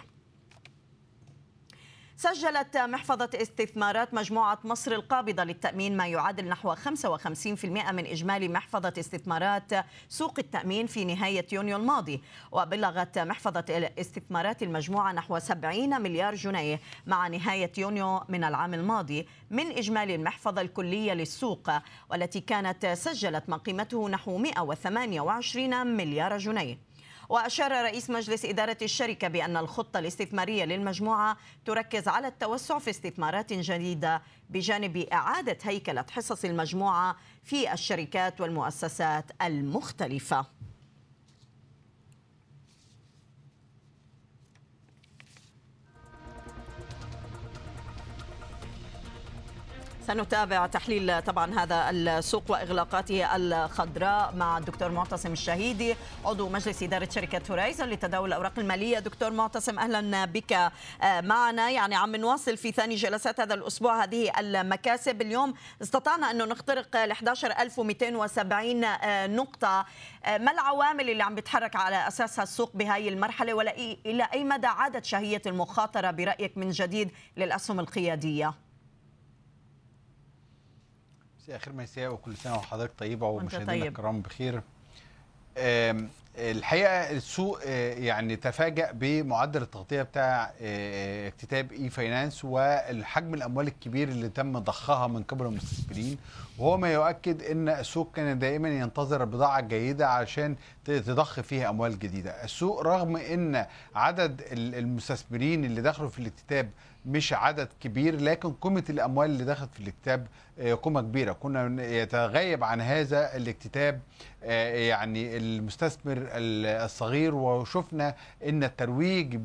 سجلت محفظة استثمارات مجموعة مصر القابضة للتأمين ما يعادل نحو 55% من إجمالي محفظة استثمارات سوق التأمين في نهاية يونيو الماضي. وبلغت محفظة استثمارات المجموعة نحو 70 مليار جنيه مع نهاية يونيو من العام الماضي من إجمالي المحفظة الكلية للسوق والتي كانت سجلت ما قيمته نحو 128 مليار جنيه. وأشار رئيس مجلس إدارة الشركة بأن الخطة الاستثمارية للمجموعة تركز على التوسع في استثمارات جديدة بجانب إعادة هيكلة حصص المجموعة في الشركات والمؤسسات المختلفة. سنتابع تحليل طبعا هذا السوق وإغلاقاته الخضراء مع الدكتور معتصم الشهيدي عضو مجلس إدارة شركة هورايزون لتداول الأوراق المالية. دكتور معتصم أهلا بك. آه، معنا. يعني عم نواصل في ثاني جلسات هذا الأسبوع هذه المكاسب. اليوم استطعنا انه نخترق ال 11270 آه، نقطة. آه، ما العوامل اللي عم بتحرك على اساسها السوق بهذه المرحلة؟ ولا إلى أي مدى عادت شهية المخاطرة برأيك من جديد للأسهم القيادية؟ مساء الخير مساء وكل سنة وحضرتك طيبة ومشاهدينا طيب. الكرام بخير. الحقيقة السوق آه، يعني تفاجأ بمعدل التغطية بتاع آه، اكتتاب e-finance والحجم الأموال الكبير اللي تم ضخها من قبل المستثمرين. وهو ما يؤكد إن السوق كان دائما ينتظر البضاعه الجيده عشان تضخ فيها أموال جديدة. السوق رغم إن عدد المستثمرين اللي دخلوا في الاكتتاب مش عدد كبير لكن قيمة الأموال اللي دخلت في الاكتتاب آه، قيمه كبيرة. كنا يتغيب عن هذا الاكتتاب آه، يعني المستثمر الصغير وشفنا إن الترويج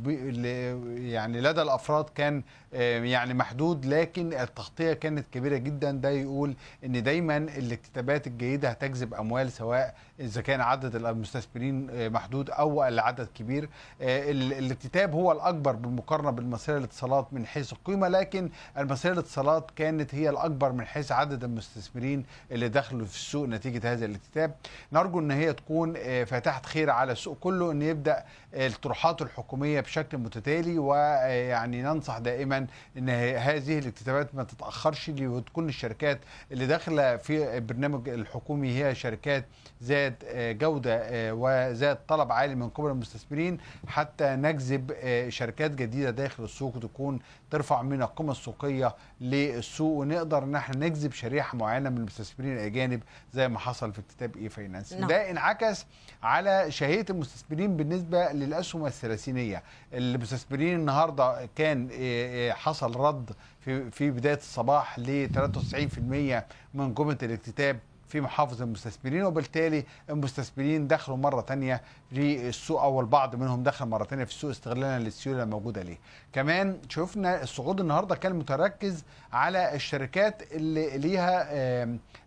يعني لدى الأفراد كان آه، يعني محدود لكن التغطية كانت كبيرة جدا. ده يقول إن دايما الاكتتابات الجيدة هتجذب أموال سواء إذا كان عدد المستثمرين محدود أو العدد كبير. الاكتتاب هو الأكبر بالمقارنة بالمصريه للاتصالات من حيث القيمة لكن المصريه للاتصالات كانت هي الأكبر من حيث عدد المستثمرين اللي دخلوا في السوق نتيجة هذا الاكتتاب نرجو إن هي تكون آه، فاتحه خير على السوق كله إن يبدأ الطروحات الحكومية بشكل متتالي ويعني ننصح دائما إن هذه الاكتتابات ما تتأخرش وتكون الشركات اللي داخلة في البرنامج الحكومي هي شركات ذات آه، جودة آه، وذات طلب عالي من قبل المستثمرين. حتى نجذب شركات جديدة داخل السوق وتكون ترفع من القيمة السوقية للسوق ونقدر إن إحنا نجذب شريحة معينة من المستثمرين الأجانب زي ما حصل في اكتتاب e-finance. نعم. ده انعكس على شهية المستثمرين بالنسبة للأسهم الثلاثينية. المستثمرين النهارده كان آه، آه، حصل رد في في بداية الصباح ل 93% من قيمة الاكتتاب. في محافظ المستثمرين وبالتالي المستثمرين دخلوا مرة ثانية في السوق أو البعض منهم دخل مرة ثانية في السوق استغلالا للسيولة الموجودة ليه. كمان شفنا الصعود النهارده كان متركز على الشركات اللي ليها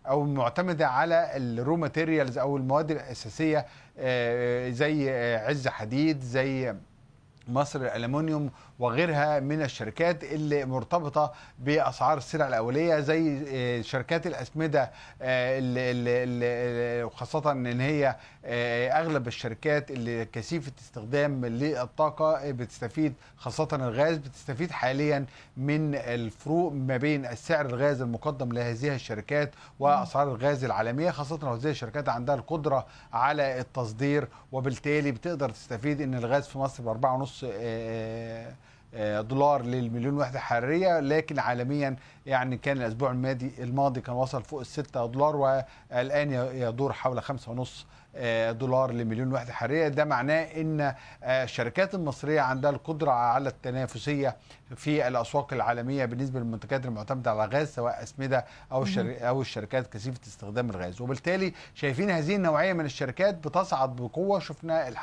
أو معتمدة على ال raw materials أو المواد الأساسية آه، زي عز حديد زي مصر الالومنيوم وغيرها من الشركات اللي مرتبطة بأسعار السلع الأولية زي آه، شركات الأسمدة آه، وخاصة إن هي آه، أغلب الشركات اللي كثيفة استخدام للطاقة بتستفيد خاصة الغاز بتستفيد حاليا من الفروق ما بين السعر الغاز المقدم لهذه الشركات وأسعار الغاز العالمية خاصة لو هذه الشركات عندها القدرة على التصدير وبالتالي بتقدر تستفيد إن الغاز في مصر ب 4.5 آه، دولار للمليون وحدة حرارية لكن عالميا يعني كان الأسبوع الماضي الماضي كان وصل فوق ال 6 دولار والآن يدور حول 5.5 آه، دولار لمليون وحده حراريه ده معناه إن آه، الشركات المصرية عندها القدرة على التنافسية في الأسواق العالمية بالنسبة للمنتجات المعتمدة على الغاز سواء أسمدة أو أو الشركات كثيفة استخدام الغاز. وبالتالي شايفين هذه النوعية من الشركات بتصعد بقوة. شفنا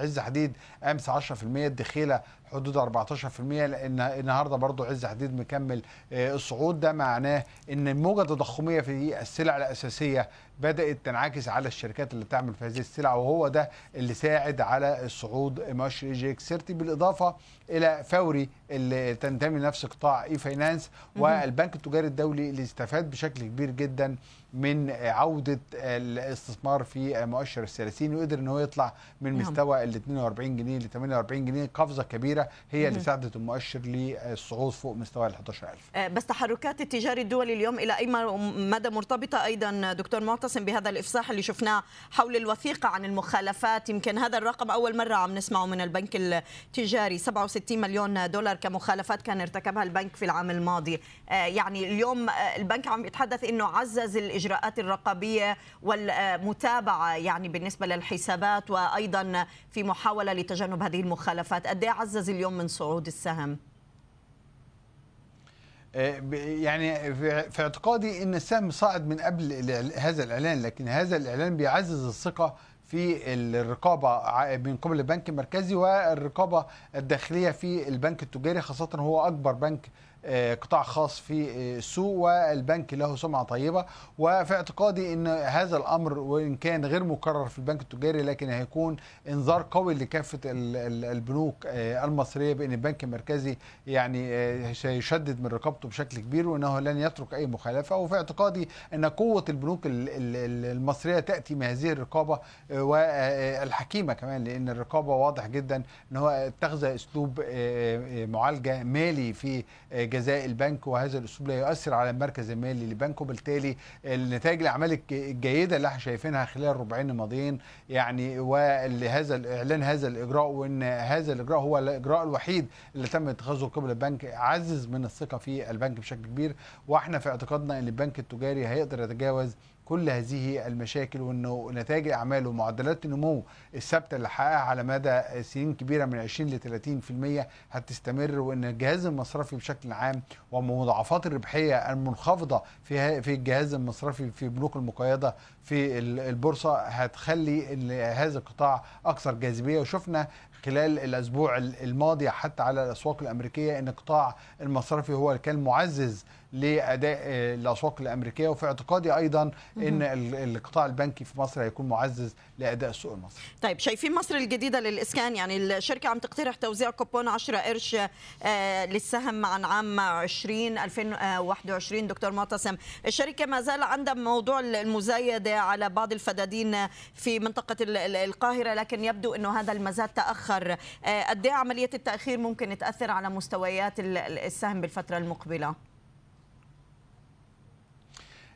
عز حديد أمس 10% الدخيله حدود 14% لأن النهارده برضو عز حديد مكمل آه، الصعود. ده معناه إن الموجه التضخميه في السلع الأساسية بدأت تنعكس على الشركات اللي بتعمل في هذه السلع وهو ده اللي ساعد على الصعود. مؤشر EGX 30 بالإضافة إلى فوري اللي تنتمي لنفس قطاع إي فاينانس والبنك التجاري الدولي اللي استفاد بشكل كبير جدا من عودة الاستثمار في مؤشر الثلاثين وقدر إن هو يطلع من نعم. مستوى ال 42 جنيه ل 48 جنيه قفزة كبيرة هي اللي ساعدت المؤشر للصعود فوق مستوى ال 11000 أه، بس تحركات التجاري الدولي اليوم إلى أي مدى مرتبطة أيضا دكتور معتصم بهذا الإفصاح اللي شفناه حول الوثيقة عن المخالفات؟ يمكن هذا الرقم أول مرة عم نسمعه من البنك التجاري. 67 مليون دولار كمخالفات كان ارتكبها البنك في العام الماضي. أه، يعني اليوم أه، البنك عم يتحدث إنه عزز الإجراءات الرقابية والمتابعة يعني بالنسبة للحسابات وأيضا في محاولة لتجنب هذه المخالفات قد إيه عزز اليوم من صعود السهم؟ آه، يعني في اعتقادي إن السهم صاعد من قبل هذا الإعلان لكن هذا الإعلان بيعزز الثقة في الرقابة من قبل البنك المركزي والرقابة الداخلية في البنك التجاري خاصة هو أكبر بنك قطاع خاص في آه، السوق والبنك له سمعة طيبة. وفي اعتقادي إن هذا الأمر وإن كان غير مكرر في البنك التجاري لكن هيكون إنذار قوي لكافة البنوك آه، المصرية بأن البنك المركزي يعني سيشدد من رقابته بشكل كبير وإنه لن يترك أي مخالفة. وفي اعتقادي إن قوة البنوك المصرية تأتي من هذه الرقابة والحكيمه كمان لأن الرقابة واضح جدا إن هو اتخذ أسلوب معالجة مالي في جزاء البنك وهذا الأسلوب لا يؤثر على المركز المالي للبنك وبالتالي النتائج الأعمال الجيدة اللي إحنا شايفينها خلال الربعين الماضيين يعني ولهذا إعلان هذا الإجراء وإن هذا الإجراء هو الإجراء الوحيد اللي تم اتخاذه قبل البنك عزز من الثقة في البنك بشكل كبير. وإحنا في اعتقادنا إن البنك التجاري هيقدر يتجاوز كل هذه المشاكل وانه نتائج أعماله ومعدلات النمو الثابتة اللي حققها على مدى سنين كبيرة من 20 ل 30% هتستمر وإن الجهاز المصرفي بشكل عام ومضاعفات الربحية المنخفضة في في الجهاز المصرفي في بنوك المقيده في البورصة هتخلي هذا القطاع أكثر جاذبية. وشفنا خلال الأسبوع الماضي حتى على الأسواق الأمريكية إن القطاع المصرفي هو اللي كان معزز لأداء الأسواق الأمريكية. وفي اعتقادي أيضا إن القطاع البنكي في مصر هيكون معزز لأداء السوق المصري. طيب شايفين مصر الجديدة للإسكان؟ يعني الشركة عم تقترح توزيع كوبون 10 قرش آه، للسهم عن عام 20 2021 دكتور معتصم، الشركة ما زال عندها موضوع المزايدة على بعض الفدادين في منطقة القاهرة لكن يبدو إنه هذا المزاد تأخر، آه، قد إيه عملية التأخير ممكن تأثر على مستويات السهم بالفترة المقبلة؟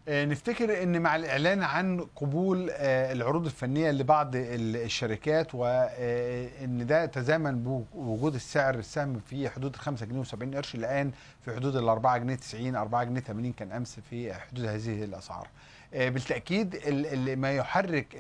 آه، نفتكر إن مع الإعلان عن قبول آه، العروض الفنية لبعض الشركات وان ده تزامن بوجود السعر السهم في حدود 5 جنيه و70 قرش الآن في حدود ال 4 جنيه 90 4 جنيه 80 كان أمس في حدود هذه الأسعار. آه، بالتأكيد اللي ما يحرك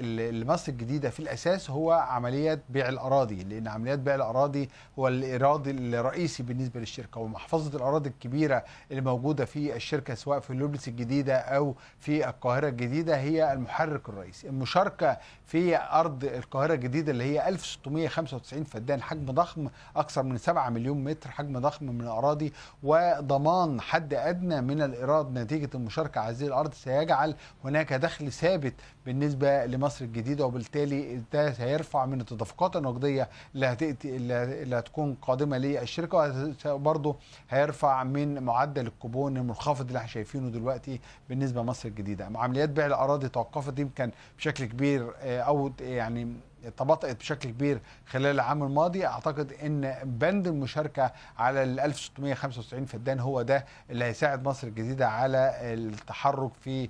مصر الجديدة في الأساس هو عمليات بيع الأراضي لأن عمليات بيع الأراضي هو الايراد الرئيسي بالنسبة للشركة ومحفظة الأراضي الكبيرة اللي موجودة في الشركة سواء في لوبلس الجديدة أو في القاهرة الجديدة هي المحرك الرئيسي. المشاركة في أرض القاهرة الجديدة اللي هي 1695 فدان حجم ضخم أكثر من 7 مليون متر حجم ضخم من الأراضي وضمان حد أدنى من الإيراد نتيجة المشاركة على هذه الأرض سيجعل هناك دخل ثابت بالنسبة لمصر الجديدة وبالتالي ده هيرفع من التدفقات النقدية اللي هتأتي اللي هتكون قادمة للشركة وبرضه هيرفع من معدل الكوبون المنخفض اللي إحنا شايفينه دلوقتي بالنسبة لمصر الجديدة. عمليات بيع الأراضي توقفت يمكن بشكل كبير آه، أو يعني تباطأت بشكل كبير خلال العام الماضي. أعتقد إن بند المشاركة على ال 1695 فدان هو ده اللي هيساعد مصر الجديدة على التحرك في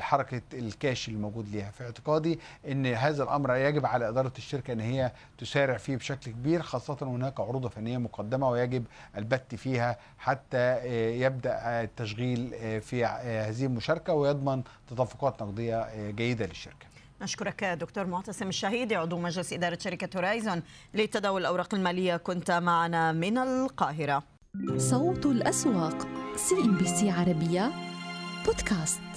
حركه الكاش اللي موجود ليها. في اعتقادي إن هذا الأمر يجب على إدارة الشركة إن هي تسارع فيه بشكل كبير خاصة هناك عروض فنية مقدمة ويجب البت فيها حتى يبدأ التشغيل في هذه المشاركة ويضمن تدفقات نقدية جيدة للشركة. نشكرك دكتور معتصم الشهيدي عضو مجلس إدارة شركة هورايزون لتداول الأوراق المالية. كنت معنا من القاهرة. صوت الأسواق سي إن بي سي عربية بودكاست.